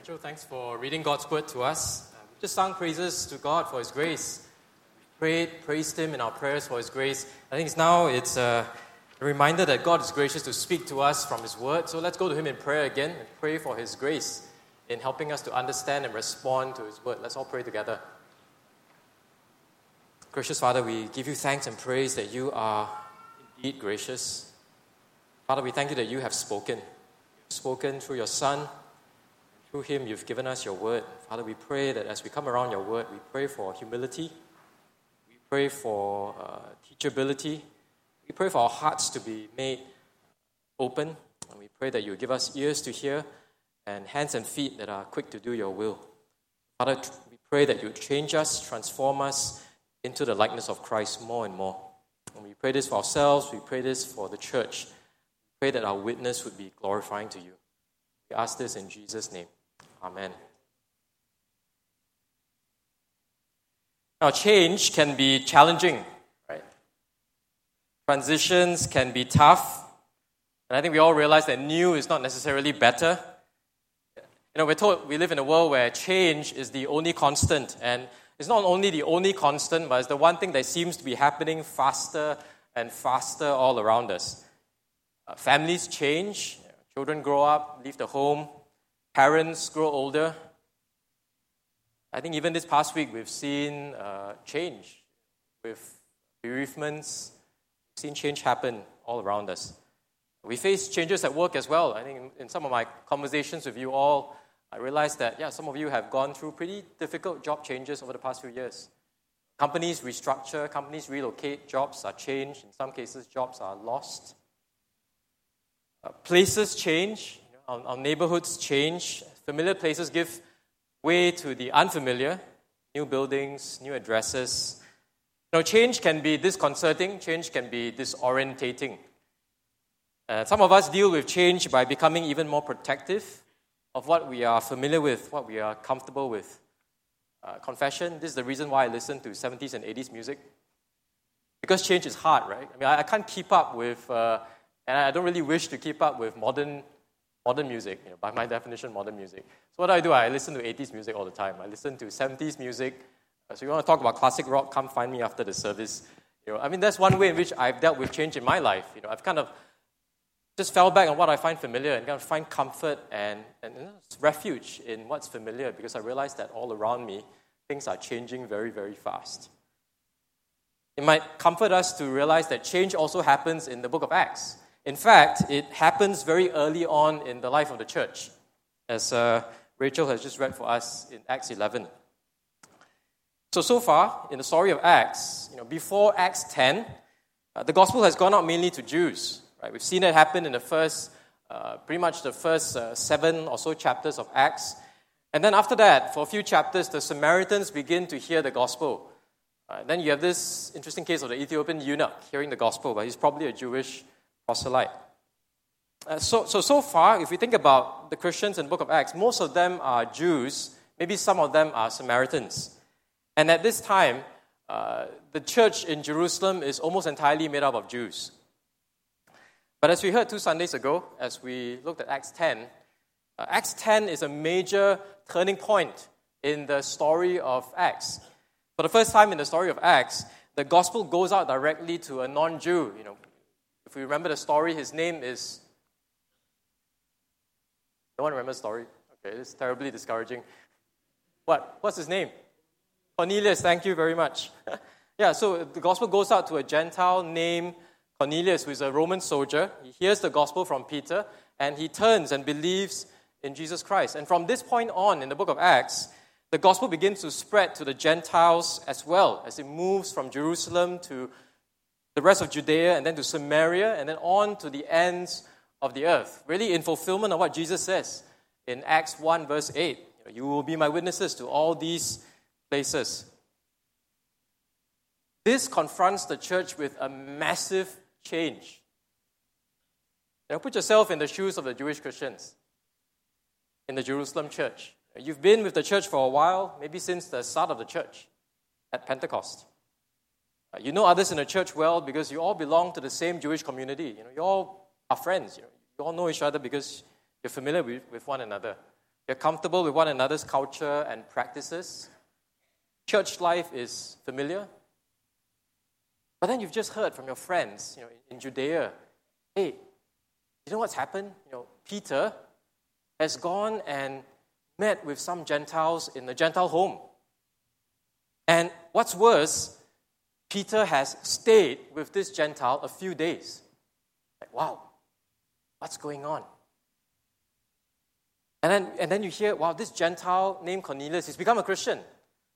Rachel, thanks for reading God's word to us. Um, just sung praises to God for His grace. Prayed, praised Him in our prayers for His grace. I think it's now it's a reminder that God is gracious to speak to us from His word. So let's go to Him in prayer again and pray for His grace in helping us to understand and respond to His word. Let's all pray together. Gracious Father, we give you thanks and praise that you are indeed gracious. Father, we thank you that you have spoken. You've spoken through your Son through him, you've given us your word. Father, we pray that as we come around your word, we pray for humility. We pray for uh, teachability. We pray for our hearts to be made open. And we pray that you give us ears to hear and hands and feet that are quick to do your will. Father, we pray that you change us, transform us into the likeness of Christ more and more. And we pray this for ourselves, we pray this for the church. We pray that our witness would be glorifying to you. We ask this in Jesus' name. Amen. Now, change can be challenging, right? Transitions can be tough. And I think we all realize that new is not necessarily better. You know, we're told we live in a world where change is the only constant. And it's not only the only constant, but it's the one thing that seems to be happening faster and faster all around us. Uh, families change, children grow up, leave the home, parents grow older. I think even this past week we've seen uh, change with bereavements. We've seen change happen all around us. We face changes at work as well. I think in, some of my conversations with you all, I realized that, yeah, some of you have gone through pretty difficult job changes over the past few years. Companies restructure, companies relocate, jobs are changed. In some cases, jobs are lost. Uh, places change. Our, our neighborhoods change. Familiar places give way to the unfamiliar. New buildings, new addresses. Now, change can be disconcerting, change can be disorientating. Uh, some of us deal with change by becoming even more protective of what we are familiar with, what we are comfortable with. Uh, confession this is the reason why I listen to 70s and 80s music. Because change is hard, right? I mean, I, I can't keep up with, uh, and I don't really wish to keep up with modern modern music, you know, by my definition, modern music. So what do I do? I listen to 80s music all the time. I listen to 70s music. Uh, so you want to talk about classic rock, come find me after the service. You know, I mean, that's one way in which I've dealt with change in my life. You know, I've kind of just fell back on what I find familiar and kind of find comfort and, and you know, refuge in what's familiar because I realize that all around me, things are changing very, very fast. It might comfort us to realize that change also happens in the book of Acts. In fact, it happens very early on in the life of the church, as uh, Rachel has just read for us in Acts 11. So, so far, in the story of Acts, you know, before Acts 10, uh, the gospel has gone out mainly to Jews. Right? We've seen it happen in the first, uh, pretty much the first uh, seven or so chapters of Acts. And then after that, for a few chapters, the Samaritans begin to hear the gospel. Uh, then you have this interesting case of the Ethiopian eunuch hearing the gospel, but he's probably a Jewish proselyte. Uh, so, so, so far, if we think about the Christians in the book of Acts, most of them are Jews, maybe some of them are Samaritans. And at this time, uh, the church in Jerusalem is almost entirely made up of Jews. But as we heard two Sundays ago, as we looked at Acts 10, uh, Acts 10 is a major turning point in the story of Acts. For the first time in the story of Acts, the gospel goes out directly to a non Jew. You know, if we remember the story, his name is. No one remembers the story? Okay, it's terribly discouraging. What? What's his name? Cornelius, thank you very much. yeah, so the gospel goes out to a Gentile named Cornelius, who is a Roman soldier. He hears the gospel from Peter, and he turns and believes in Jesus Christ. And from this point on in the book of Acts, the gospel begins to spread to the Gentiles as well, as it moves from Jerusalem to the rest of Judea, and then to Samaria, and then on to the ends of the earth. Really, in fulfillment of what Jesus says in Acts 1, verse 8 You will be my witnesses to all these places. This confronts the church with a massive change. Now, put yourself in the shoes of the Jewish Christians in the Jerusalem church. You've been with the church for a while, maybe since the start of the church at Pentecost. You know others in the church well because you all belong to the same Jewish community. You know, you all are friends. You, know, you all know each other because you're familiar with, with one another. You're comfortable with one another's culture and practices. Church life is familiar. But then you've just heard from your friends, you know, in Judea, hey, you know what's happened? You know, Peter has gone and met with some Gentiles in the Gentile home. And what's worse, Peter has stayed with this Gentile a few days. Like, wow, what's going on? And then, and then you hear, wow, this Gentile named Cornelius, he's become a Christian,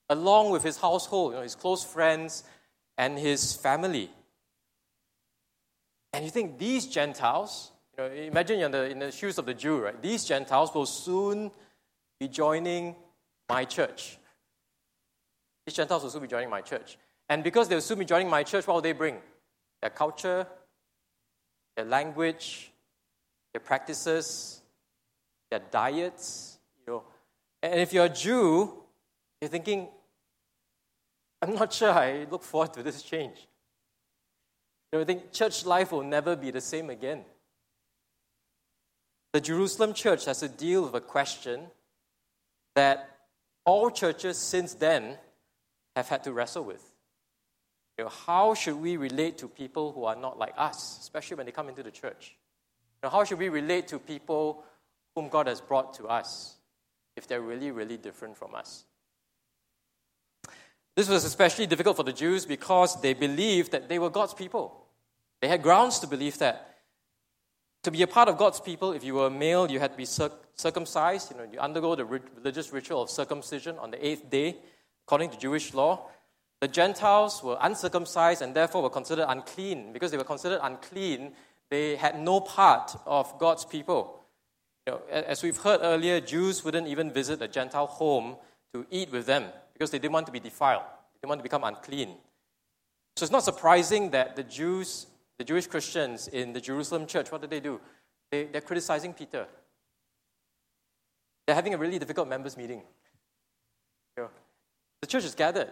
along with his household, you know, his close friends, and his family. And you think these Gentiles, you know, imagine you're in the, in the shoes of the Jew, right? These Gentiles will soon be joining my church. These Gentiles will soon be joining my church. And because they'll soon be joining my church, what will they bring? Their culture, their language, their practices, their diets. You know. And if you're a Jew, you're thinking, I'm not sure I look forward to this change. You know, I think church life will never be the same again. The Jerusalem church has to deal with a question that all churches since then have had to wrestle with. You know, how should we relate to people who are not like us, especially when they come into the church? You know, how should we relate to people whom God has brought to us if they're really, really different from us? This was especially difficult for the Jews because they believed that they were God's people. They had grounds to believe that. To be a part of God's people, if you were a male, you had to be circumcised. You know, you undergo the religious ritual of circumcision on the eighth day, according to Jewish law. The Gentiles were uncircumcised and therefore were considered unclean. Because they were considered unclean, they had no part of God's people. You know, as we've heard earlier, Jews wouldn't even visit a Gentile home to eat with them because they didn't want to be defiled. They didn't want to become unclean. So it's not surprising that the Jews, the Jewish Christians in the Jerusalem church, what did they do? They, they're criticizing Peter. They're having a really difficult members' meeting. You know, the church is gathered,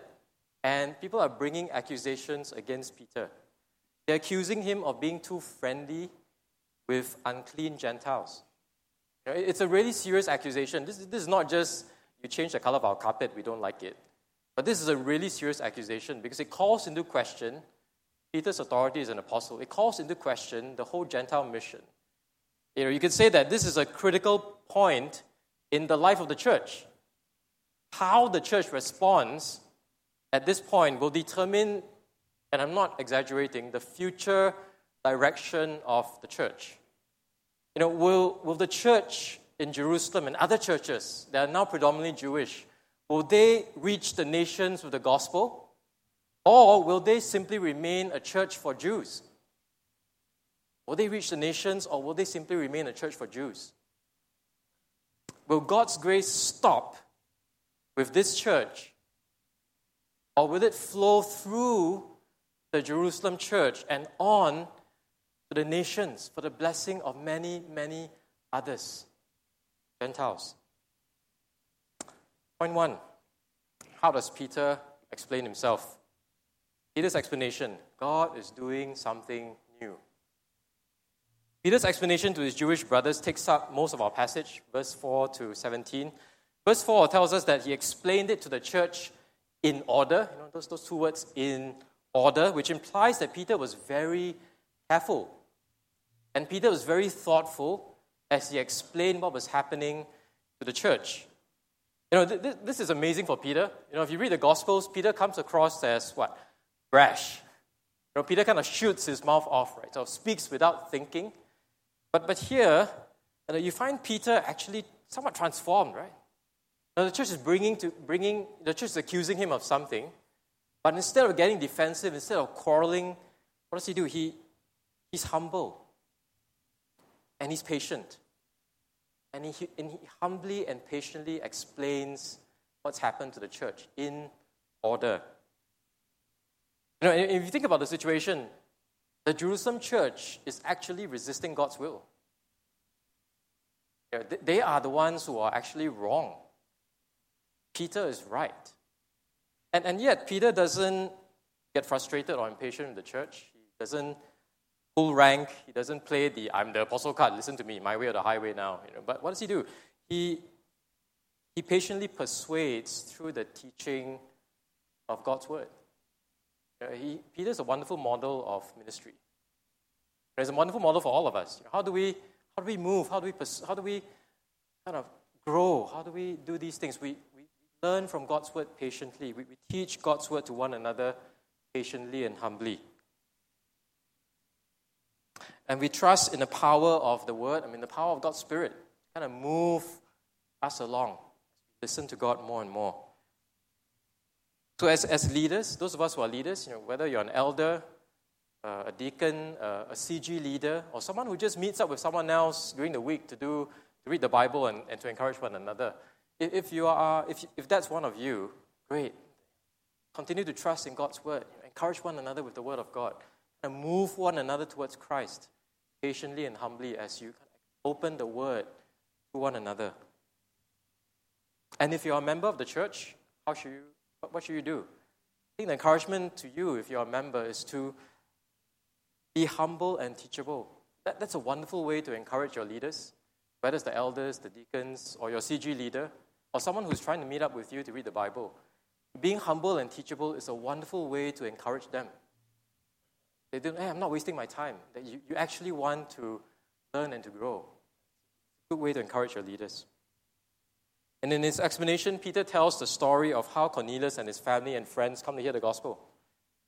and people are bringing accusations against Peter. They're accusing him of being too friendly with unclean Gentiles. It's a really serious accusation. This, this is not just you change the color of our carpet, we don't like it. But this is a really serious accusation because it calls into question Peter's authority as an apostle. It calls into question the whole Gentile mission. You know, you could say that this is a critical point in the life of the church. How the church responds at this point will determine, and I'm not exaggerating, the future direction of the church. You know, will, will the church in Jerusalem and other churches that are now predominantly Jewish, will they reach the nations with the gospel? Or will they simply remain a church for Jews? Will they reach the nations or will they simply remain a church for Jews? Will God's grace stop with this church? Or will it flow through the Jerusalem church and on to the nations for the blessing of many, many others? Gentiles. Point one How does Peter explain himself? Peter's explanation God is doing something new. Peter's explanation to his Jewish brothers takes up most of our passage, verse 4 to 17. Verse 4 tells us that he explained it to the church in order. You know, those, those two words, in order, which implies that Peter was very careful. And Peter was very thoughtful as he explained what was happening to the church. You know, th- this is amazing for Peter. You know, if you read the Gospels, Peter comes across as what? Brash. You know, Peter kind of shoots his mouth off, right? So speaks without thinking. But, but here, you, know, you find Peter actually somewhat transformed, right? Now, the church is bringing to bringing the church is accusing him of something, but instead of getting defensive, instead of quarreling, what does he do? He he's humble and he's patient. And he, and he humbly and patiently explains what's happened to the church in order. You know, if you think about the situation, the Jerusalem church is actually resisting God's will. They are the ones who are actually wrong. Peter is right. And, and yet, Peter doesn't get frustrated or impatient with the church. He doesn't pull rank. He doesn't play the I'm the apostle card. Listen to me, my way or the highway now. You know, but what does he do? He He patiently persuades through the teaching of God's word. He, Peter is a wonderful model of ministry. It's a wonderful model for all of us. How do we, how do we move? How do we, how do we kind of grow? How do we do these things? We learn from God's word patiently. We, we teach God's word to one another patiently and humbly. And we trust in the power of the word, I mean, the power of God's Spirit, kind of move us along. Listen to God more and more. So, as, as leaders, those of us who are leaders, you know, whether you're an elder, uh, a deacon, uh, a CG leader, or someone who just meets up with someone else during the week to do to read the Bible and, and to encourage one another. If, you are, if, if that's one of you, great. Continue to trust in God's word. Encourage one another with the word of God, and move one another towards Christ patiently and humbly as you open the word to one another. And if you're a member of the church, how should you, what should you do? I think the encouragement to you, if you're a member, is to be humble and teachable. That, that's a wonderful way to encourage your leaders, whether it's the elders, the deacons, or your CG leader, or someone who's trying to meet up with you to read the Bible. Being humble and teachable is a wonderful way to encourage them. They don't, hey, I'm not wasting my time. That you, you actually want to learn and to grow. Good way to encourage your leaders. And in his explanation, Peter tells the story of how Cornelius and his family and friends come to hear the gospel.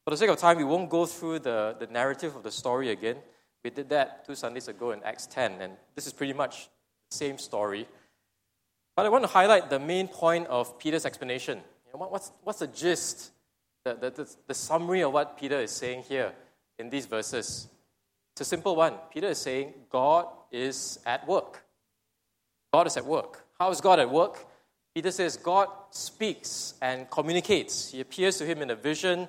For the sake of time, we won't go through the, the narrative of the story again. We did that two Sundays ago in Acts 10, and this is pretty much the same story. But I want to highlight the main point of Peter's explanation. You know, what's, what's the gist, the, the, the, the summary of what Peter is saying here? in these verses. It's a simple one. Peter is saying God is at work. God is at work. How is God at work? Peter says God speaks and communicates. He appears to him in a vision.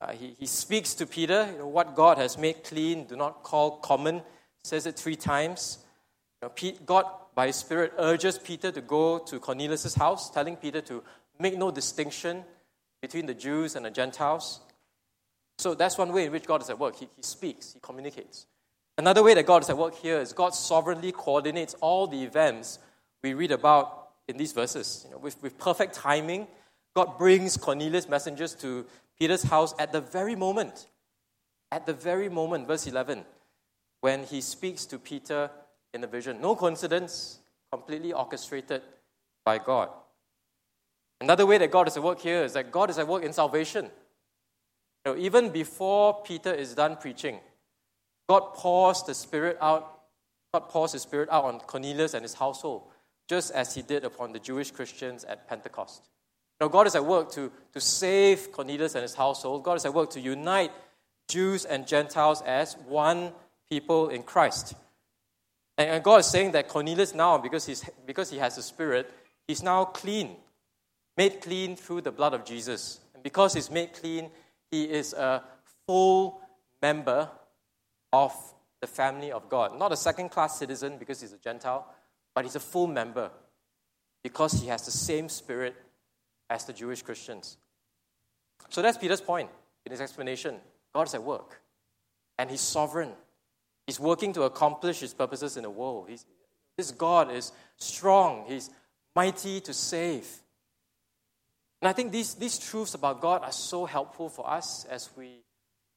Uh, he, he speaks to Peter. You know, what God has made clean, do not call common. Says it three times. You know, God, by His Spirit, urges Peter to go to Cornelius' house, telling Peter to make no distinction between the Jews and the Gentiles. So that's one way in which God is at work. He, he speaks, He communicates. Another way that God is at work here is God sovereignly coordinates all the events we read about in these verses. You know, with, with perfect timing, God brings Cornelius' messengers to Peter's house at the very moment. At the very moment, verse 11, when he speaks to Peter in the vision. No coincidence, completely orchestrated by God. Another way that God is at work here is that God is at work in salvation. You know, even before Peter is done preaching, God pours the Spirit out. God pours His Spirit out on Cornelius and his household, just as He did upon the Jewish Christians at Pentecost. Know, God is at work to, to save Cornelius and his household. God is at work to unite Jews and Gentiles as one people in Christ. And, and God is saying that Cornelius now, because, he's, because he has the Spirit, he's now clean, made clean through the blood of Jesus. And because he's made clean, he is a full member of the family of God. Not a second class citizen because he's a Gentile, but he's a full member because he has the same spirit as the Jewish Christians. So that's Peter's point in his explanation. God is at work, and he's sovereign. He's working to accomplish his purposes in the world. He's, this God is strong, he's mighty to save. And I think these, these truths about God are so helpful for us as we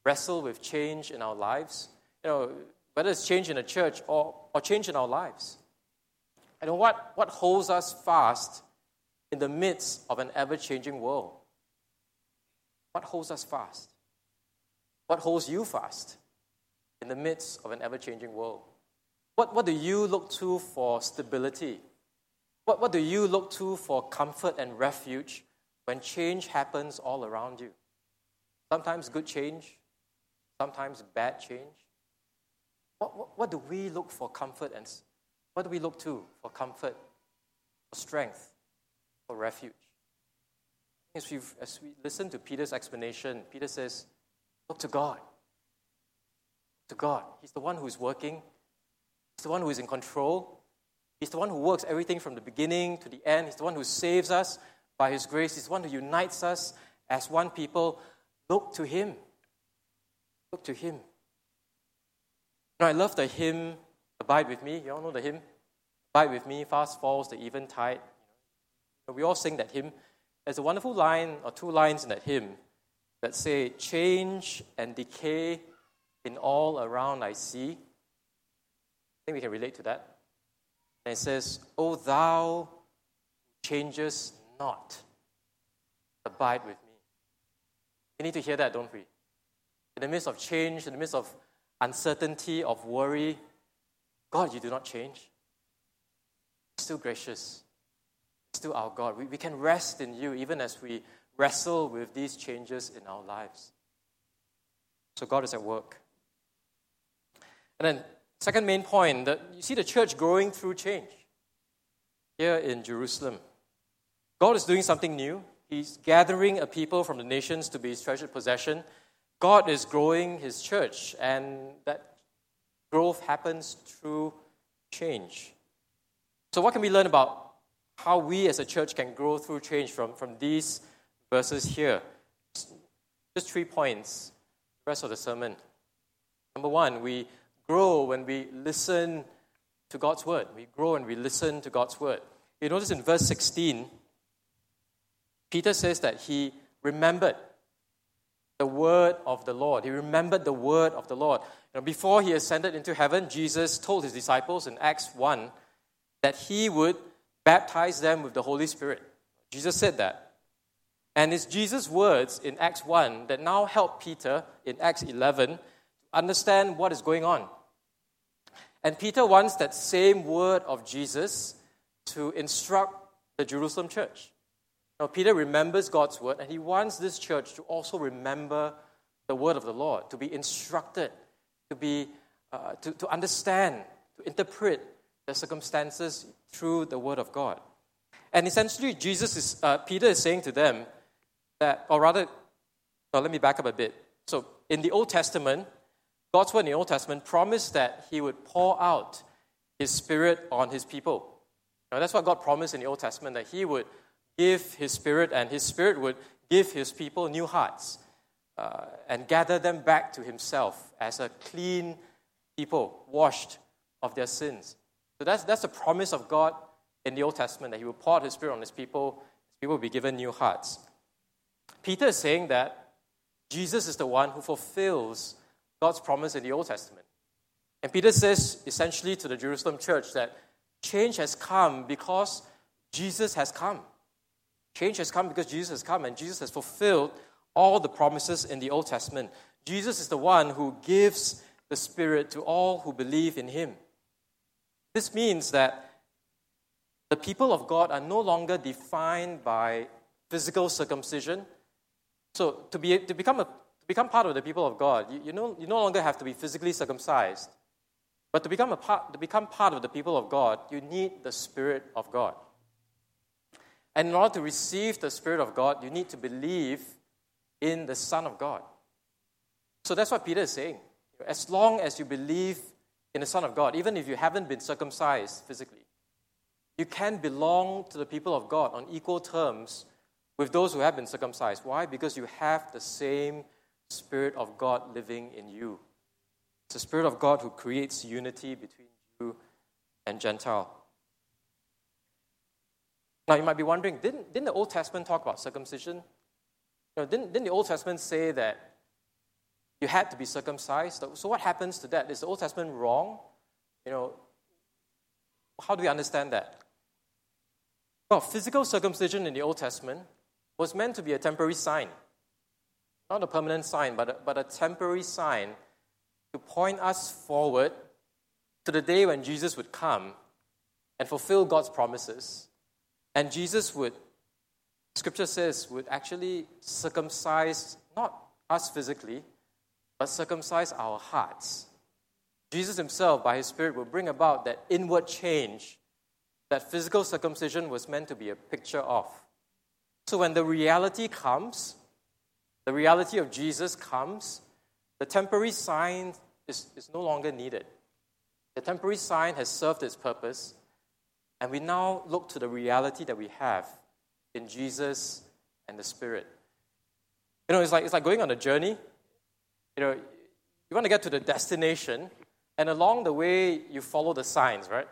wrestle with change in our lives. You know, whether it's change in a church or, or change in our lives. And what, what holds us fast in the midst of an ever changing world? What holds us fast? What holds you fast in the midst of an ever changing world? What, what do you look to for stability? What, what do you look to for comfort and refuge when change happens all around you. Sometimes good change, sometimes bad change. What, what, what, do we look for comfort and what do we look to for comfort, for strength, for refuge? As we, as we listen to Peter's explanation, Peter says, Look to God. To God. He's the one who's working, He's the one who is in control. He's the one who works everything from the beginning to the end. He's the one who saves us by His grace. He's the one who unites us as one people. Look to Him. Look to Him. Now, I love the hymn, Abide with Me. You all know the hymn? Abide with me, fast falls the eventide. We all sing that hymn. There's a wonderful line or two lines in that hymn that say, Change and decay in all around I see. I think we can relate to that. And it says, O thou changes not, abide with me. We need to hear that, don't we? In the midst of change, in the midst of uncertainty, of worry, God, you do not change. Still gracious, still our God. We, we can rest in you even as we wrestle with these changes in our lives. So God is at work. And then, second main point that you see the church growing through change here in Jerusalem. God is doing something new. He's gathering a people from the nations to be his treasured possession. God is growing his church, and that growth happens through change. So, what can we learn about how we as a church can grow through change from, from these verses here? Just three points, the rest of the sermon. Number one, we grow when we listen to God's word. We grow when we listen to God's word. You notice in verse 16, Peter says that he remembered the word of the Lord. He remembered the word of the Lord. Know, before he ascended into heaven, Jesus told his disciples in Acts 1 that he would baptize them with the Holy Spirit. Jesus said that. And it's Jesus' words in Acts 1 that now help Peter in Acts 11 to understand what is going on. And Peter wants that same word of Jesus to instruct the Jerusalem church. Now, Peter remembers God's word, and he wants this church to also remember the word of the Lord, to be instructed, to, be, uh, to, to understand, to interpret the circumstances through the word of God. And essentially, Jesus is, uh, Peter is saying to them that, or rather, let me back up a bit. So, in the Old Testament, God's word in the Old Testament promised that he would pour out his spirit on his people. Now, that's what God promised in the Old Testament, that he would give his spirit, and his spirit would give his people new hearts uh, and gather them back to himself as a clean people, washed of their sins. So that's, that's the promise of God in the Old Testament that he will pour out his spirit on his people, his people will be given new hearts. Peter is saying that Jesus is the one who fulfills God's promise in the Old Testament. And Peter says essentially to the Jerusalem church that change has come because Jesus has come. Change has come because Jesus has come and Jesus has fulfilled all the promises in the Old Testament. Jesus is the one who gives the Spirit to all who believe in Him. This means that the people of God are no longer defined by physical circumcision. So, to, be, to, become, a, to become part of the people of God, you, you, know, you no longer have to be physically circumcised. But to become, a part, to become part of the people of God, you need the Spirit of God. And in order to receive the Spirit of God, you need to believe in the Son of God. So that's what Peter is saying. As long as you believe in the Son of God, even if you haven't been circumcised physically, you can belong to the people of God on equal terms with those who have been circumcised. Why? Because you have the same Spirit of God living in you. It's the Spirit of God who creates unity between Jew and Gentile. Now, you might be wondering didn't, didn't the Old Testament talk about circumcision? You know, didn't, didn't the Old Testament say that you had to be circumcised? So, what happens to that? Is the Old Testament wrong? You know, how do we understand that? Well, physical circumcision in the Old Testament was meant to be a temporary sign. Not a permanent sign, but a, but a temporary sign to point us forward to the day when Jesus would come and fulfill God's promises and Jesus would, scripture says, would actually circumcise not us physically, but circumcise our hearts. Jesus himself, by his Spirit, will bring about that inward change that physical circumcision was meant to be a picture of. So when the reality comes, the reality of Jesus comes, the temporary sign is, is no longer needed. The temporary sign has served its purpose, and we now look to the reality that we have in Jesus and the Spirit. You know, it's like, it's like going on a journey. You know, you want to get to the destination, and along the way, you follow the signs, right?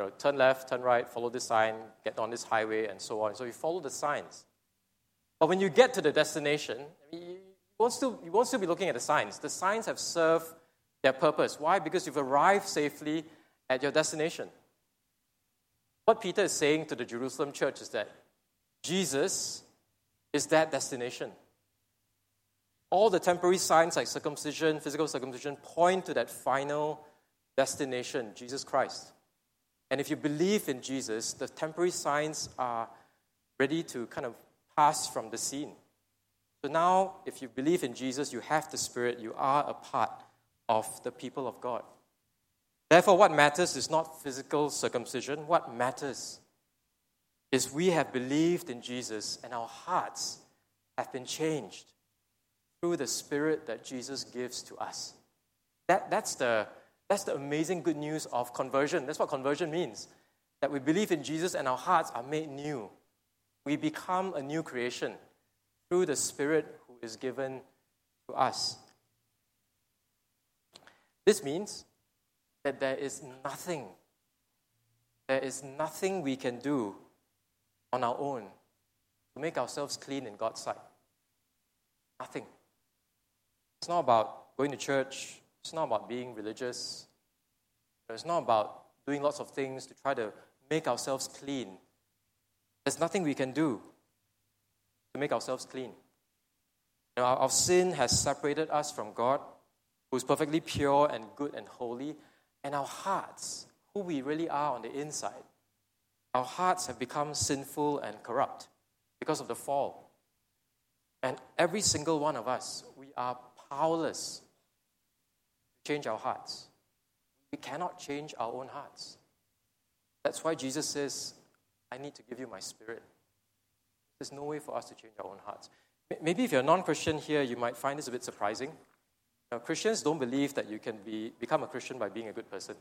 you know, turn left, turn right, follow this sign, get on this highway, and so on. So you follow the signs. But when you get to the destination, you won't still, you won't still be looking at the signs. The signs have served their purpose. Why? Because you've arrived safely at your destination. What Peter is saying to the Jerusalem church is that Jesus is that destination. All the temporary signs like circumcision, physical circumcision, point to that final destination, Jesus Christ. And if you believe in Jesus, the temporary signs are ready to kind of from the scene. So now, if you believe in Jesus, you have the Spirit, you are a part of the people of God. Therefore, what matters is not physical circumcision. What matters is we have believed in Jesus and our hearts have been changed through the Spirit that Jesus gives to us. That, that's, the, that's the amazing good news of conversion. That's what conversion means. That we believe in Jesus and our hearts are made new. We become a new creation through the Spirit who is given to us. This means that there is nothing, there is nothing we can do on our own to make ourselves clean in God's sight. Nothing. It's not about going to church. It's not about being religious. It's not about doing lots of things to try to make ourselves clean. There's nothing we can do to make ourselves clean. You know, our, our sin has separated us from God, who is perfectly pure and good and holy, and our hearts, who we really are on the inside, our hearts have become sinful and corrupt because of the fall. And every single one of us, we are powerless to change our hearts. We cannot change our own hearts. That's why Jesus says, I need to give you my spirit. There's no way for us to change our own hearts. Maybe if you're a non Christian here, you might find this a bit surprising. Now, Christians don't believe that you can be, become a Christian by being a good person.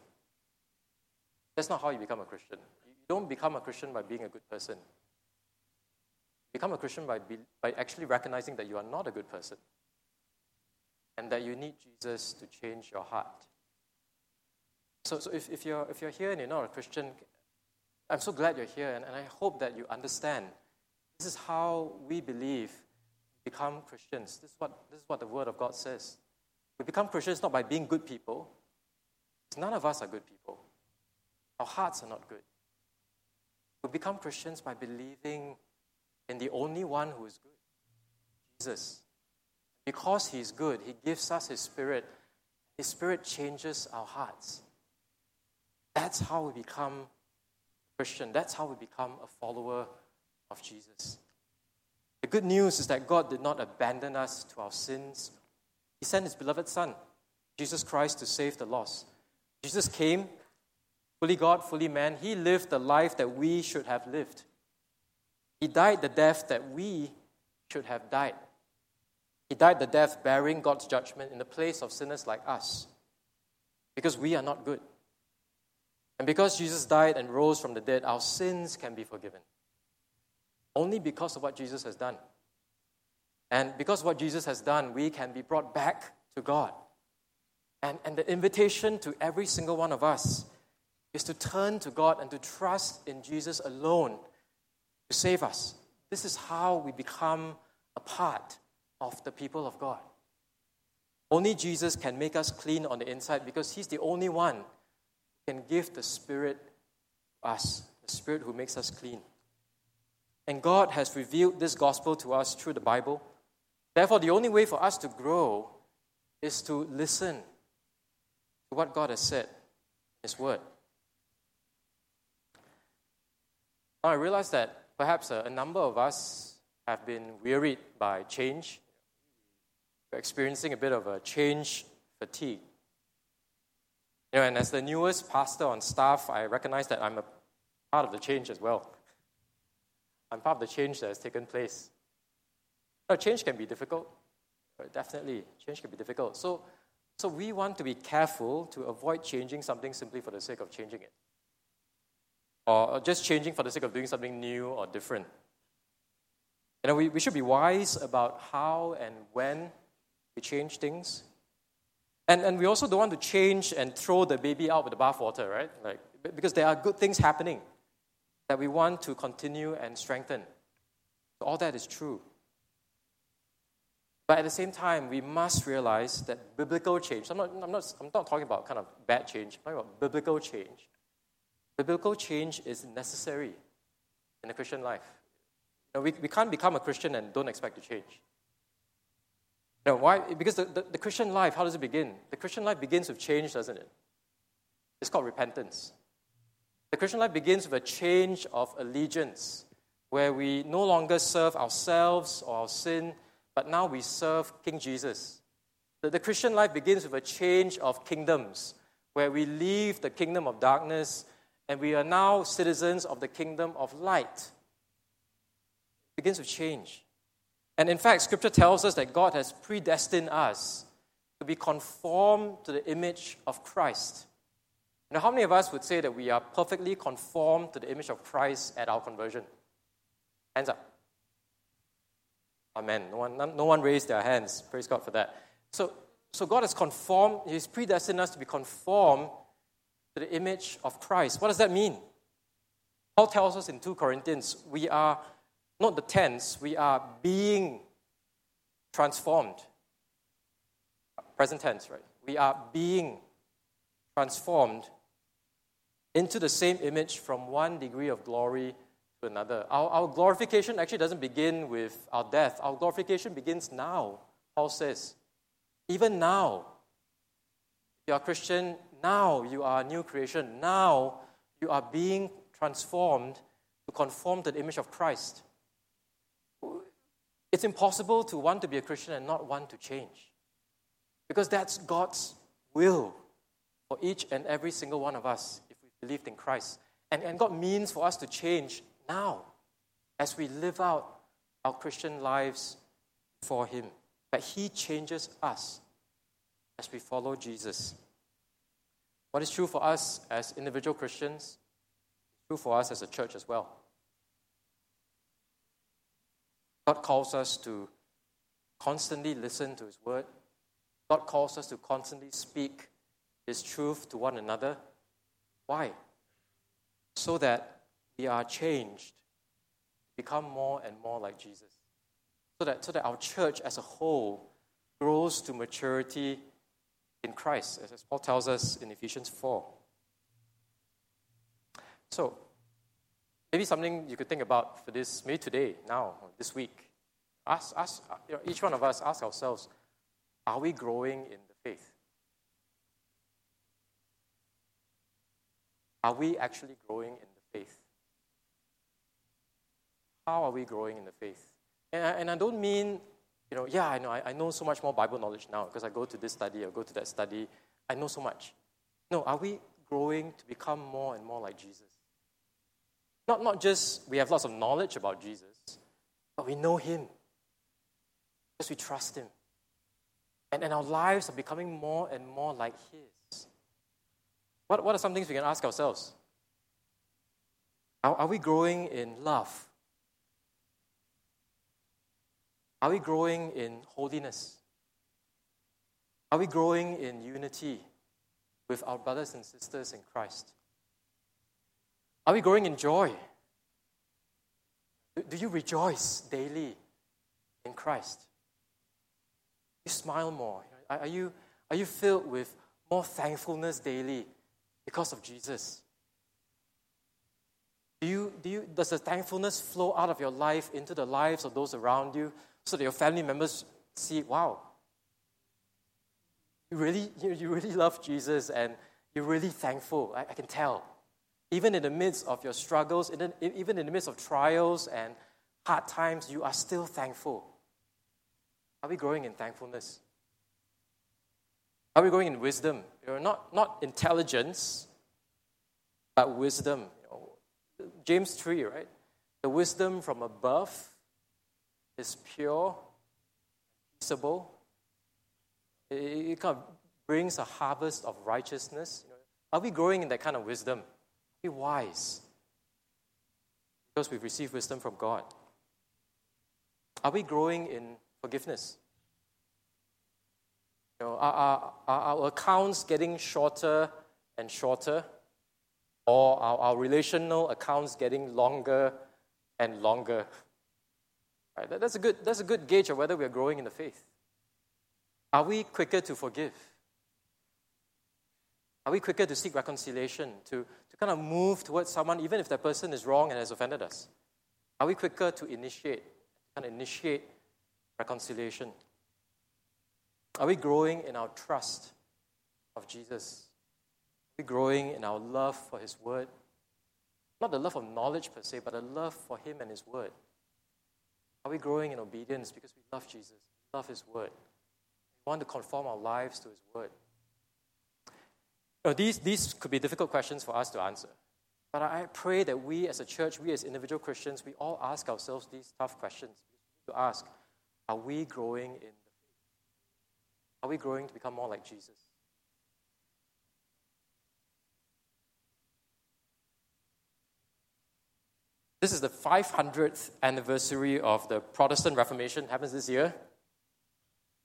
That's not how you become a Christian. You don't become a Christian by being a good person. You become a Christian by, be, by actually recognizing that you are not a good person and that you need Jesus to change your heart. So, so if, if, you're, if you're here and you're not a Christian, I'm so glad you're here, and, and I hope that you understand this is how we believe become Christians. This is, what, this is what the Word of God says. We become Christians not by being good people. None of us are good people. Our hearts are not good. We become Christians by believing in the only one who is good Jesus. Because He is good, He gives us His Spirit. His Spirit changes our hearts. That's how we become Christian. That's how we become a follower of Jesus. The good news is that God did not abandon us to our sins. He sent His beloved Son, Jesus Christ, to save the lost. Jesus came, fully God, fully man. He lived the life that we should have lived. He died the death that we should have died. He died the death bearing God's judgment in the place of sinners like us because we are not good. And because Jesus died and rose from the dead, our sins can be forgiven. Only because of what Jesus has done. And because of what Jesus has done, we can be brought back to God. And, and the invitation to every single one of us is to turn to God and to trust in Jesus alone to save us. This is how we become a part of the people of God. Only Jesus can make us clean on the inside because He's the only one can give the Spirit us, the Spirit who makes us clean. And God has revealed this gospel to us through the Bible. Therefore, the only way for us to grow is to listen to what God has said His Word. Now, I realize that perhaps a, a number of us have been wearied by change we're experiencing a bit of a change fatigue. You know, and as the newest pastor on staff, I recognize that I'm a part of the change as well. I'm part of the change that has taken place. Now, change can be difficult. Uh, definitely, change can be difficult. So, so we want to be careful to avoid changing something simply for the sake of changing it, or just changing for the sake of doing something new or different. You know, we, we should be wise about how and when we change things. And, and we also don't want to change and throw the baby out with the bathwater, right? Like, because there are good things happening that we want to continue and strengthen. All that is true. But at the same time, we must realize that biblical change, I'm not, I'm not, I'm not talking about kind of bad change, I'm talking about biblical change. Biblical change is necessary in the Christian life. You know, we, we can't become a Christian and don't expect to change. Know, why? Because the, the, the Christian life, how does it begin? The Christian life begins with change, doesn't it? It's called repentance. The Christian life begins with a change of allegiance, where we no longer serve ourselves or our sin, but now we serve King Jesus. The, the Christian life begins with a change of kingdoms, where we leave the kingdom of darkness and we are now citizens of the kingdom of light. It begins with change. And in fact, scripture tells us that God has predestined us to be conformed to the image of Christ. Now, how many of us would say that we are perfectly conformed to the image of Christ at our conversion? Hands up. Amen. No one, no one raised their hands. Praise God for that. So, so God has conformed, He's predestined us to be conformed to the image of Christ. What does that mean? Paul tells us in 2 Corinthians, we are not the tense, we are being transformed. Present tense, right? We are being transformed into the same image from one degree of glory to another. Our, our glorification actually doesn't begin with our death, our glorification begins now, Paul says. Even now, you are Christian, now you are a new creation. Now you are being transformed to conform to the image of Christ. It's impossible to want to be a Christian and not want to change. Because that's God's will for each and every single one of us if we believed in Christ. And, and God means for us to change now as we live out our Christian lives for Him. That He changes us as we follow Jesus. What is true for us as individual Christians is true for us as a church as well. God calls us to constantly listen to His word. God calls us to constantly speak His truth to one another. Why? So that we are changed, become more and more like Jesus. So that, so that our church as a whole grows to maturity in Christ, as Paul tells us in Ephesians 4. So, maybe something you could think about for this, maybe today, now, this week. Ask, ask you know, each one of us, ask ourselves, are we growing in the faith? Are we actually growing in the faith? How are we growing in the faith? And I, and I don't mean, you know, yeah, I know, I, I know so much more Bible knowledge now because I go to this study or go to that study. I know so much. No, are we growing to become more and more like Jesus? Not, not just we have lots of knowledge about Jesus, but we know Him because we trust Him. And, and our lives are becoming more and more like His. What, what are some things we can ask ourselves? Are, are we growing in love? Are we growing in holiness? Are we growing in unity with our brothers and sisters in Christ? Are we growing in joy? Do you rejoice daily in Christ? You smile more. Are you, are you filled with more thankfulness daily because of Jesus? Do you, do you, does the thankfulness flow out of your life into the lives of those around you so that your family members see, wow, you really, you, you really love Jesus and you're really thankful. I, I can tell. Even in the midst of your struggles, even in the midst of trials and hard times, you are still thankful. Are we growing in thankfulness? Are we growing in wisdom? You know, not, not intelligence, but wisdom. You know, James 3, right? The wisdom from above is pure, peaceable. It, kind of brings a harvest of righteousness. Are we growing in that kind of wisdom? Be wise. Because we've received wisdom from God. Are we growing in forgiveness? You know, are, are, are our accounts getting shorter and shorter? Or are our relational accounts getting longer and longer? Right, that's, a good, that's a good gauge of whether we're growing in the faith. Are we quicker to forgive? Are we quicker to seek reconciliation, to, to kind of move towards someone, even if that person is wrong and has offended us? Are we quicker to initiate, kind of initiate reconciliation? Are we growing in our trust of Jesus? Are we growing in our love for His Word? Not the love of knowledge per se, but a love for Him and His Word. Are we growing in obedience because we love Jesus, love His Word? We want to conform our lives to His Word. You know, these, these could be difficult questions for us to answer. But I pray that we as a church, we as individual Christians, we all ask ourselves these tough questions. To ask, are we growing in the faith? Are we growing to become more like Jesus? This is the 500th anniversary of the Protestant Reformation, happens this year.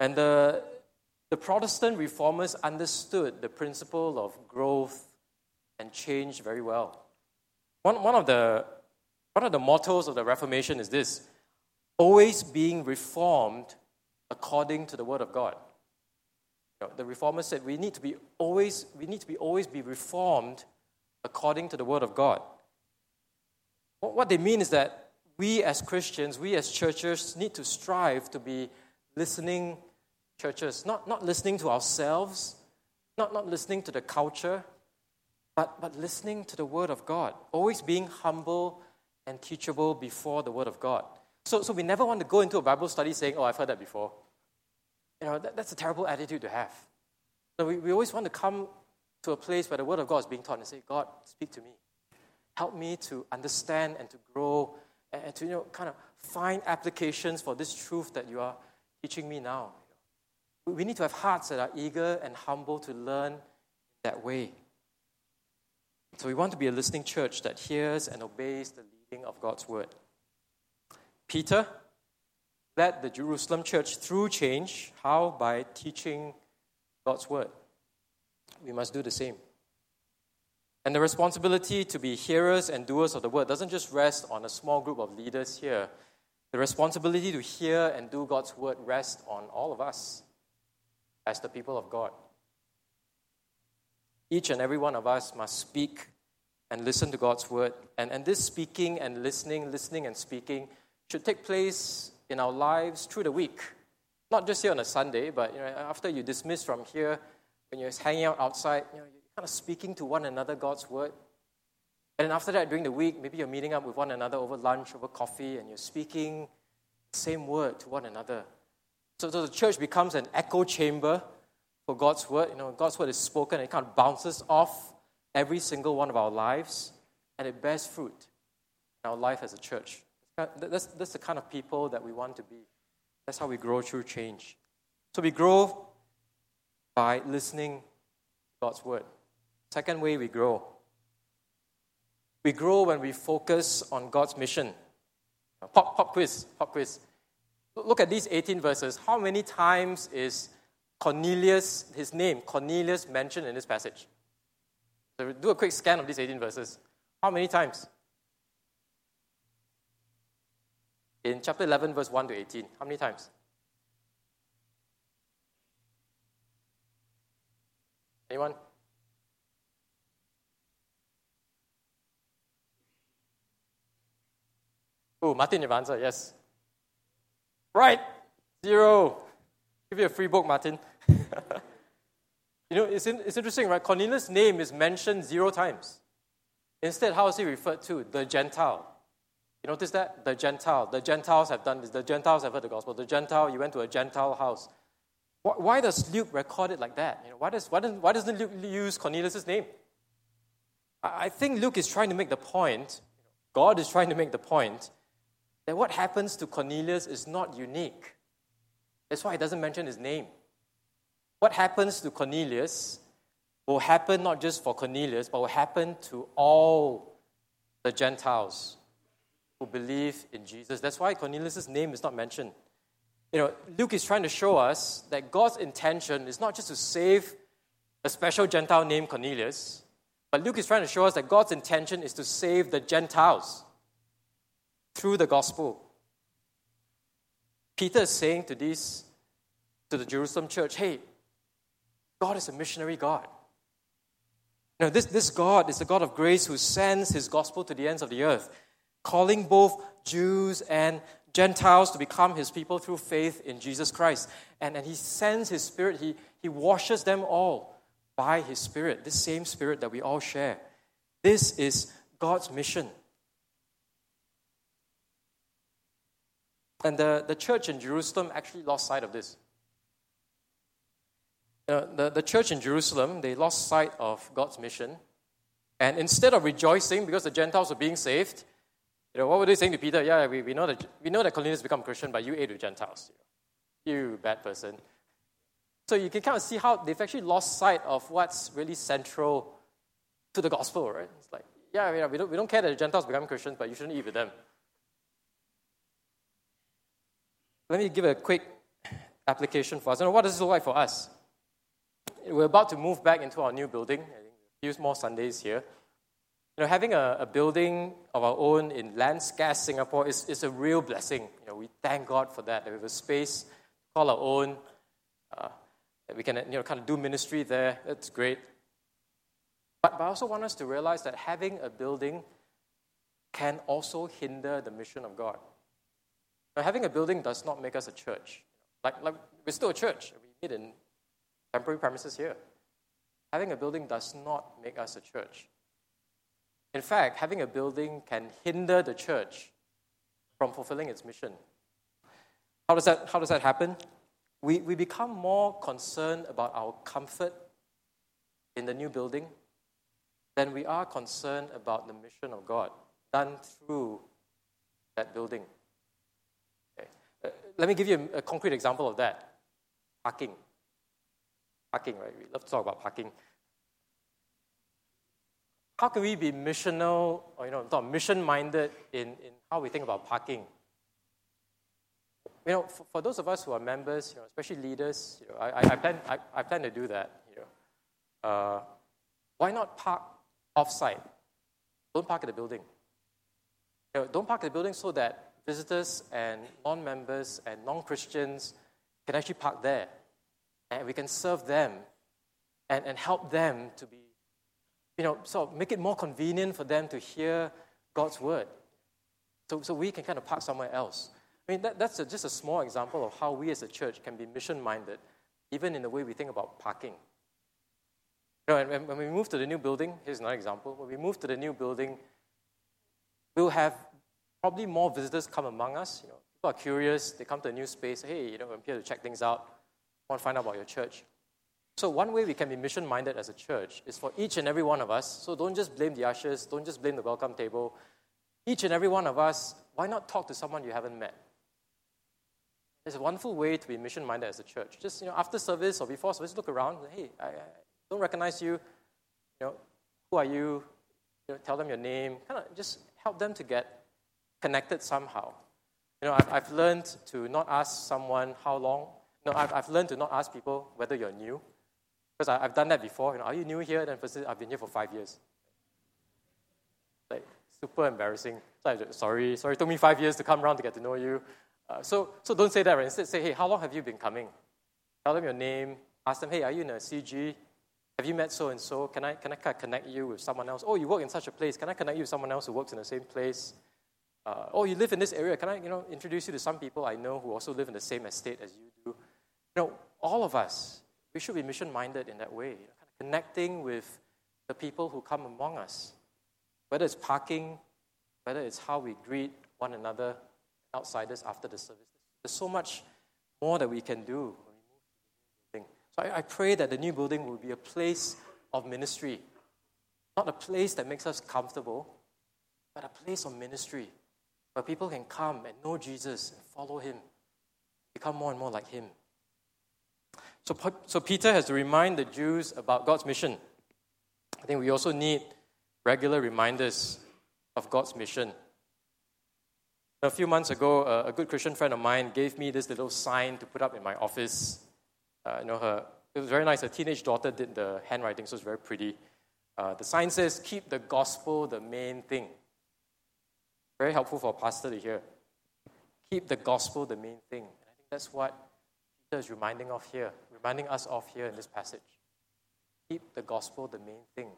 And the, the Protestant reformers understood the principle of growth and change very well. One, one, of the, one of the mottos of the Reformation is this always being reformed according to the Word of God. You know, the reformers said we need to be always we need to be always be reformed according to the Word of God. What they mean is that we as Christians, we as churches, need to strive to be listening churches, not, not listening to ourselves, not, not listening to the culture, but, but listening to the Word of God, always being humble and teachable before the Word of God. So, so we never want to go into a Bible study saying, Oh, I've heard that before. You know, that, that's a terrible attitude to have. So we, we always want to come to a place where the Word of God is being taught and say, God, speak to me. Help me to understand and to grow and to you know, kind of find applications for this truth that you are teaching me now. We need to have hearts that are eager and humble to learn that way. So we want to be a listening church that hears and obeys the leading of God's word. Peter led the Jerusalem church through change. How? By teaching God's word. We must do the same. And the responsibility to be hearers and doers of the word doesn't just rest on a small group of leaders here. The responsibility to hear and do God's word rests on all of us as the people of God. Each and every one of us must speak and listen to God's word. And, and this speaking and listening, listening and speaking should take place in our lives through the week. Not just here on a Sunday, but you know, after you dismiss from here, when you're hanging out outside, you know, you're kind of speaking to one another God's word. And then after that, during the week, maybe you're meeting up with one another over lunch, over coffee, and you're speaking the same word to one another. So, so the church becomes an echo chamber for God's word. You know, God's word is spoken, and it kind of bounces off every single one of our lives, and it bears fruit in our life as a church. That's, that's the kind of people that we want to be. That's how we grow through change. So we grow by listening to God's word. Second way we grow. We grow when we focus on God's mission. Pop, pop quiz, pop quiz. Look at these 18 verses. How many times is Cornelius, his name, Cornelius, mentioned in this passage? So do a quick scan of these 18 verses. How many times? In chapter 11, verse 1 to 18. How many times? Anyone? Oh, Martin, you've answered, yes. Right, zero. Give you a free book, Martin. you know, it's, in, it's interesting, right? Cornelius' name is mentioned zero times. Instead, how is he referred to? The Gentile. You notice that? The Gentile. The Gentiles have done this. The Gentiles have heard the gospel. The Gentile, you went to a Gentile house. Why does Luke record it like that? You know, why, does, why, doesn't, why doesn't Luke use Cornelius' name? I think Luke is trying to make the point, God is trying to make the point, that what happens to Cornelius is not unique. That's why he doesn't mention his name. What happens to Cornelius will happen not just for Cornelius, but will happen to all the Gentiles who believe in Jesus. That's why Cornelius' name is not mentioned. you know, Luke is trying to show us that God's intention is not just to save a special Gentile named Cornelius, but Luke is trying to show us that God's intention is to save the Gentiles through the gospel. Peter is saying to these, to the Jerusalem church, hey, God is a missionary God. Now, this, this God is a God of grace who sends his gospel to the ends of the earth, calling both Jews and Gentiles to become his people through faith in Jesus Christ. And, and he sends his spirit, he, he washes them all by his spirit, this same spirit that we all share. This is God's mission. And the, the church in Jerusalem actually lost sight of this. You know, the, the church in Jerusalem, they lost sight of God's mission. And instead of rejoicing because the Gentiles were being saved, you know, what were they saying to Peter? Yeah, we, we, know, that, we know that Cornelius become Christian, but you ate with Gentiles. You bad person. So you can kind of see how they've actually lost sight of what's really central to the gospel, right? It's like, yeah, yeah we, don't, we don't care that the Gentiles become Christians, but you shouldn't eat with them. Let me give a quick application for us. Know, what does this look like for us? We're about to move back into our new building. I few more Sundays here. You know, having a, a building of our own in land scarce Singapore is, is a real blessing. You know, we thank God for that. That we have a space call our own. Uh, that we can you know, kind of do ministry there. That's great. But, but I also want us to realize that having a building can also hinder the mission of God. Now, having a building does not make us a church. Like, like we're still a church. We meet in temporary premises here. Having a building does not make us a church. In fact, having a building can hinder the church from fulfilling its mission. How does that, how does that happen? We, we become more concerned about our comfort in the new building than we are concerned about the mission of God done through that building. Let me give you a, a concrete example of that. Parking. Parking, right? We love to talk about parking. How can we be missional or you know mission minded in, in how we think about parking? You know for, for, those of us who are members you know especially leaders you know i, I, plan, I, I plan to do that you know. Uh, why not park off-site? Don't park at the building. You know, don't park at the building so that visitors and non-members and non-christians can actually park there and we can serve them and, and help them to be you know, sort of make it more convenient for them to hear God's word. So, so we can kind of park somewhere else. I mean, that, that's a, just a small example of how we as a church can be mission minded, even in the way we think about parking. You know, and when we move to the new building, here's another example. When we move to the new building, we'll have probably more visitors come among us. You know, people are curious, they come to a new space, hey, you know, I'm here to check things out, I want to find out about your church. So, one way we can be mission minded as a church is for each and every one of us. So, don't just blame the ushers, don't just blame the welcome table. Each and every one of us, why not talk to someone you haven't met? It's a wonderful way to be mission minded as a church. Just you know, after service or before service, look around. Hey, I, I don't recognize you. You know, who are you? you know, tell them your name. Kind of just help them to get connected somehow. You know, I've, I've learned to not ask someone how long. No, I've, I've learned to not ask people whether you're new. Because I, have done that before. You know, are you new here? Then I've been here for five years. Like super embarrassing. So I sorry, sorry. It took me five years to come around to get to know you. Uh, so, so don't say that. Right? Instead, say, hey, how long have you been coming? Tell them your name. Ask them, hey, are you in a CG? Have you met so and so? Can I can I connect you with someone else? Oh, you work in such a place. Can I connect you with someone else who works in the same place? Uh, oh, you live in this area. Can I you know introduce you to some people I know who also live in the same estate as you do? You know, all of us we should be mission minded in that way, kind of connecting with the people who come among us. Whether it's parking, whether it's how we greet one another, outsiders after the service. There's so much more that we can do. So I, I pray that the new building will be a place of ministry, not a place that makes us comfortable, but a place of ministry where people can come and know Jesus and follow him, become more and more like him. So, so Peter has to remind the Jews about God's mission. I think we also need regular reminders of God's mission. A few months ago, a good Christian friend of mine gave me this little sign to put up in my office. Uh, you know, her, it was very nice. Her teenage daughter did the handwriting, so it's very pretty. Uh, the sign says, Keep the gospel the main thing. Very helpful for a pastor to hear. Keep the gospel the main thing. And I think that's what Peter is reminding of here, reminding us of here in this passage. Keep the gospel the main thing.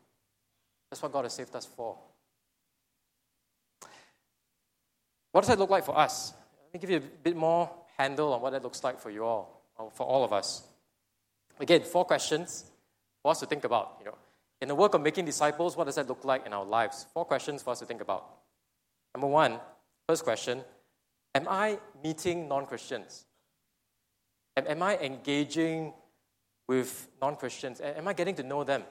That's what God has saved us for. What does that look like for us? Let me give you a bit more handle on what that looks like for you all, or for all of us. Again, four questions for us to think about. You know, in the work of making disciples, what does that look like in our lives? Four questions for us to think about. Number one, first question Am I meeting non Christians? Am, am I engaging with non Christians? Am I getting to know them?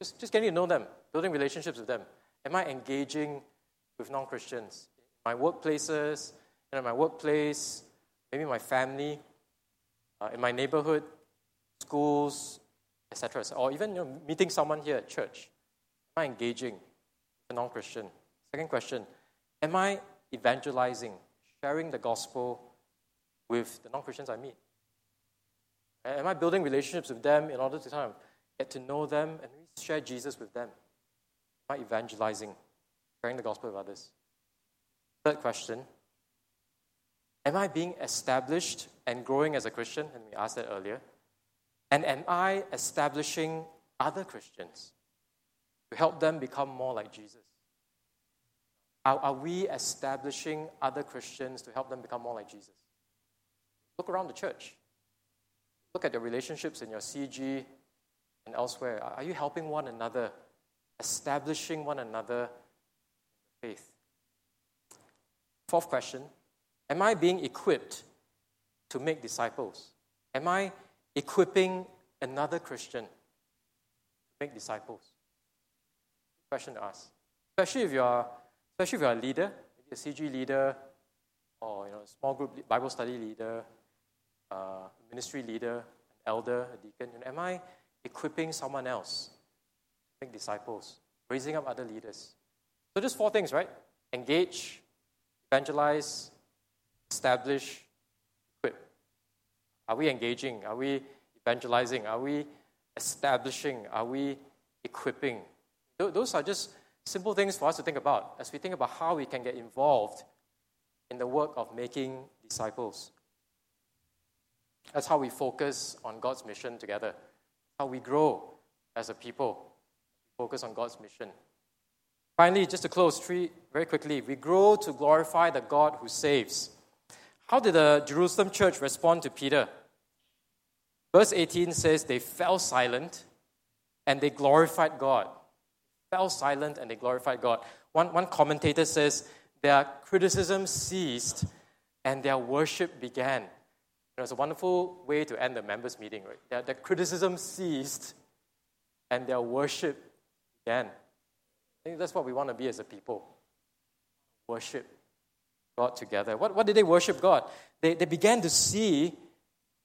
Just, just getting to know them, building relationships with them. Am I engaging with non Christians? My workplaces, you know, my workplace, maybe my family, uh, in my neighborhood, schools, etc. Or even you know, meeting someone here at church. Am I engaging with a non Christian? Second question Am I evangelizing, sharing the gospel with the non Christians I meet? Am I building relationships with them in order to kind of get to know them and share Jesus with them? Am I evangelizing, sharing the gospel with others? Third question Am I being established and growing as a Christian? And we asked that earlier. And am I establishing other Christians to help them become more like Jesus? Are, are we establishing other Christians to help them become more like Jesus? Look around the church. Look at your relationships in your CG and elsewhere. Are you helping one another, establishing one another in faith? Fourth question Am I being equipped to make disciples? Am I equipping another Christian to make disciples? Question to ask. Especially if you are especially if you're a leader, maybe a CG leader, or you know, a small group Bible study leader, uh, ministry leader, an elder, a deacon. You know, am I equipping someone else to make disciples, raising up other leaders? So just four things, right? Engage, evangelize, establish, equip. Are we engaging? Are we evangelizing? Are we establishing? Are we equipping? Those are just simple things for us to think about as we think about how we can get involved in the work of making disciples. That's how we focus on God's mission together, how we grow as a people, focus on God's mission. Finally, just to close, three very quickly, we grow to glorify the God who saves. How did the Jerusalem church respond to Peter? Verse 18 says they fell silent and they glorified God fell silent and they glorified God. One, one commentator says their criticism ceased and their worship began. It was a wonderful way to end the members' meeting, right? Their, their criticism ceased and their worship began. I think that's what we want to be as a people worship God together. What, what did they worship God? They, they began to see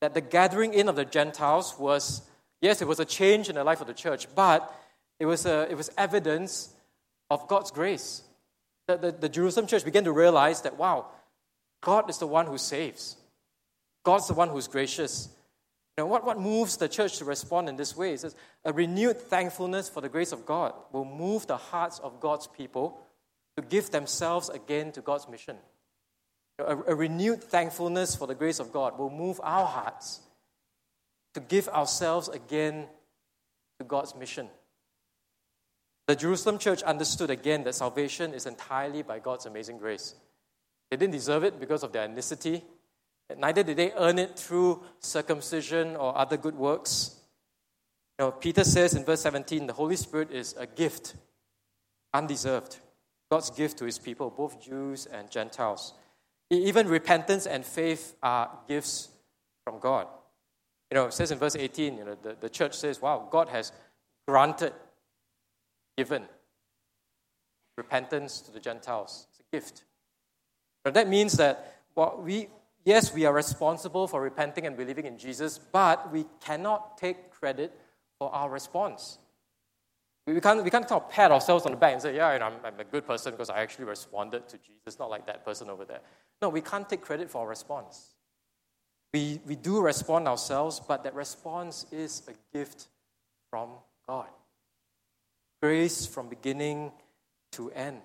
that the gathering in of the Gentiles was, yes, it was a change in the life of the church, but it was, a, it was evidence of God's grace. The, the, the Jerusalem church began to realize that, wow, God is the one who saves. God's the one who's gracious. You know, what, what moves the church to respond in this way? It says, a renewed thankfulness for the grace of God will move the hearts of God's people to give themselves again to God's mission. A, a renewed thankfulness for the grace of God will move our hearts to give ourselves again to God's mission. The Jerusalem church understood again that salvation is entirely by God's amazing grace. They didn't deserve it because of their ethnicity, neither did they earn it through circumcision or other good works. You know, Peter says in verse 17 the Holy Spirit is a gift, undeserved. God's gift to his people, both Jews and Gentiles. Even repentance and faith are gifts from God. You know, it says in verse 18, you know, the, the church says, wow, God has granted given. Repentance to the Gentiles. It's a gift. But that means that what we, yes, we are responsible for repenting and believing in Jesus, but we cannot take credit for our response. We can't, we can't kind of pat ourselves on the back and say, yeah, I'm, I'm a good person because I actually responded to Jesus, not like that person over there. No, we can't take credit for our response. We, we do respond ourselves, but that response is a gift from God. Grace from beginning to end.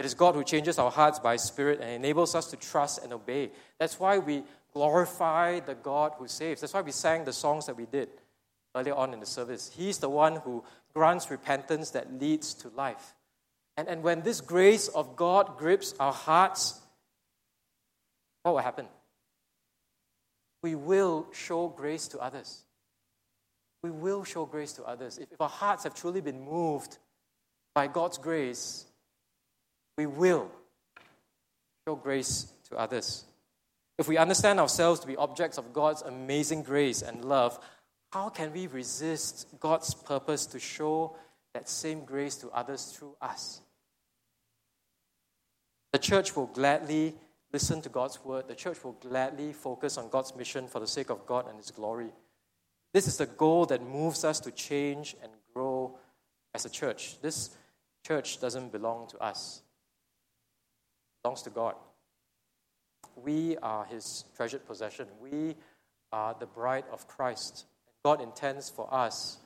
It is God who changes our hearts by Spirit and enables us to trust and obey. That's why we glorify the God who saves. That's why we sang the songs that we did earlier on in the service. He's the one who grants repentance that leads to life. And, and when this grace of God grips our hearts, what will happen? We will show grace to others. We will show grace to others. If, our hearts have truly been moved by God's grace, we will show grace to others. If we understand ourselves to be objects of God's amazing grace and love, how can we resist God's purpose to show that same grace to others through us? The church will gladly listen to God's word. The church will gladly focus on God's mission for the sake of God and His glory. This is the goal that moves us to change and grow as a church. This church doesn't belong to us, it belongs to God. We are His treasured possession. We are the bride of Christ. And God intends for us,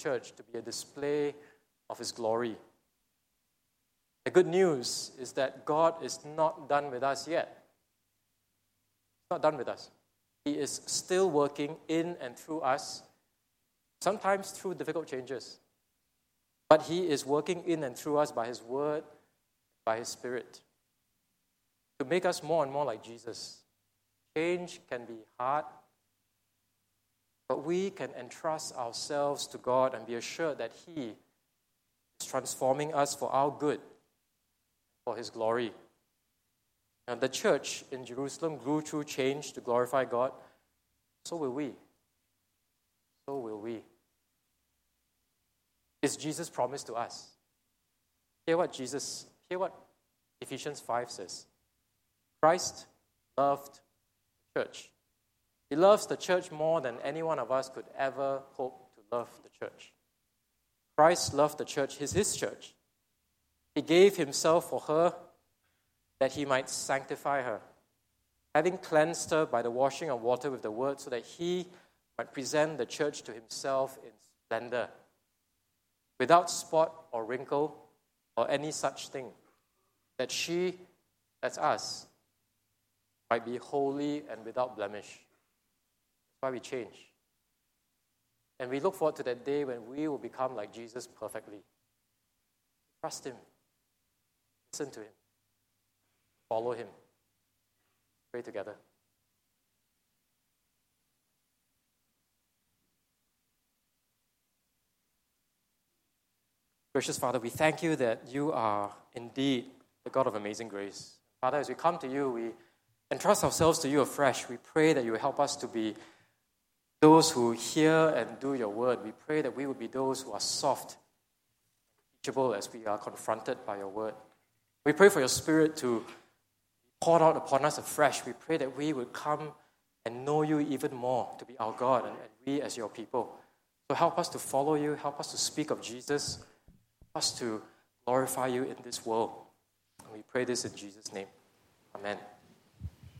church, to be a display of His glory. The good news is that God is not done with us yet. He's not done with us. He is still working in and through us, sometimes through difficult changes. But He is working in and through us by His Word, by His Spirit, to make us more and more like Jesus. Change can be hard, but we can entrust ourselves to God and be assured that He is transforming us for our good, for His glory. And the church in Jerusalem grew through change to glorify God. So will we. So will we. Is Jesus promised to us? Hear what Jesus, hear what Ephesians 5 says. Christ loved the church. He loves the church more than any one of us could ever hope to love the church. Christ loved the church, He's his church. He gave himself for her that he might sanctify her, having cleansed her by the washing of water with the word, so that he might present the church to himself in splendor, without spot or wrinkle or any such thing, that she, that's us, might be holy and without blemish. That's why we change. And we look forward to that day when we will become like Jesus perfectly. Trust Him, listen to Him follow him. Pray together. Gracious Father, we thank you that you are indeed the God of amazing grace. Father, as we come to you, we entrust ourselves to you afresh. We pray that you help us to be those who hear and do your word. We pray that we will be those who are soft, teachable as we are confronted by your word. We pray for your spirit to poured out upon us afresh. We pray that we would come and know you even more to be our God and, and we as your people. So help us to follow you, help us to speak of Jesus, help us to glorify you in this world. And we pray this in Jesus' name. Amen.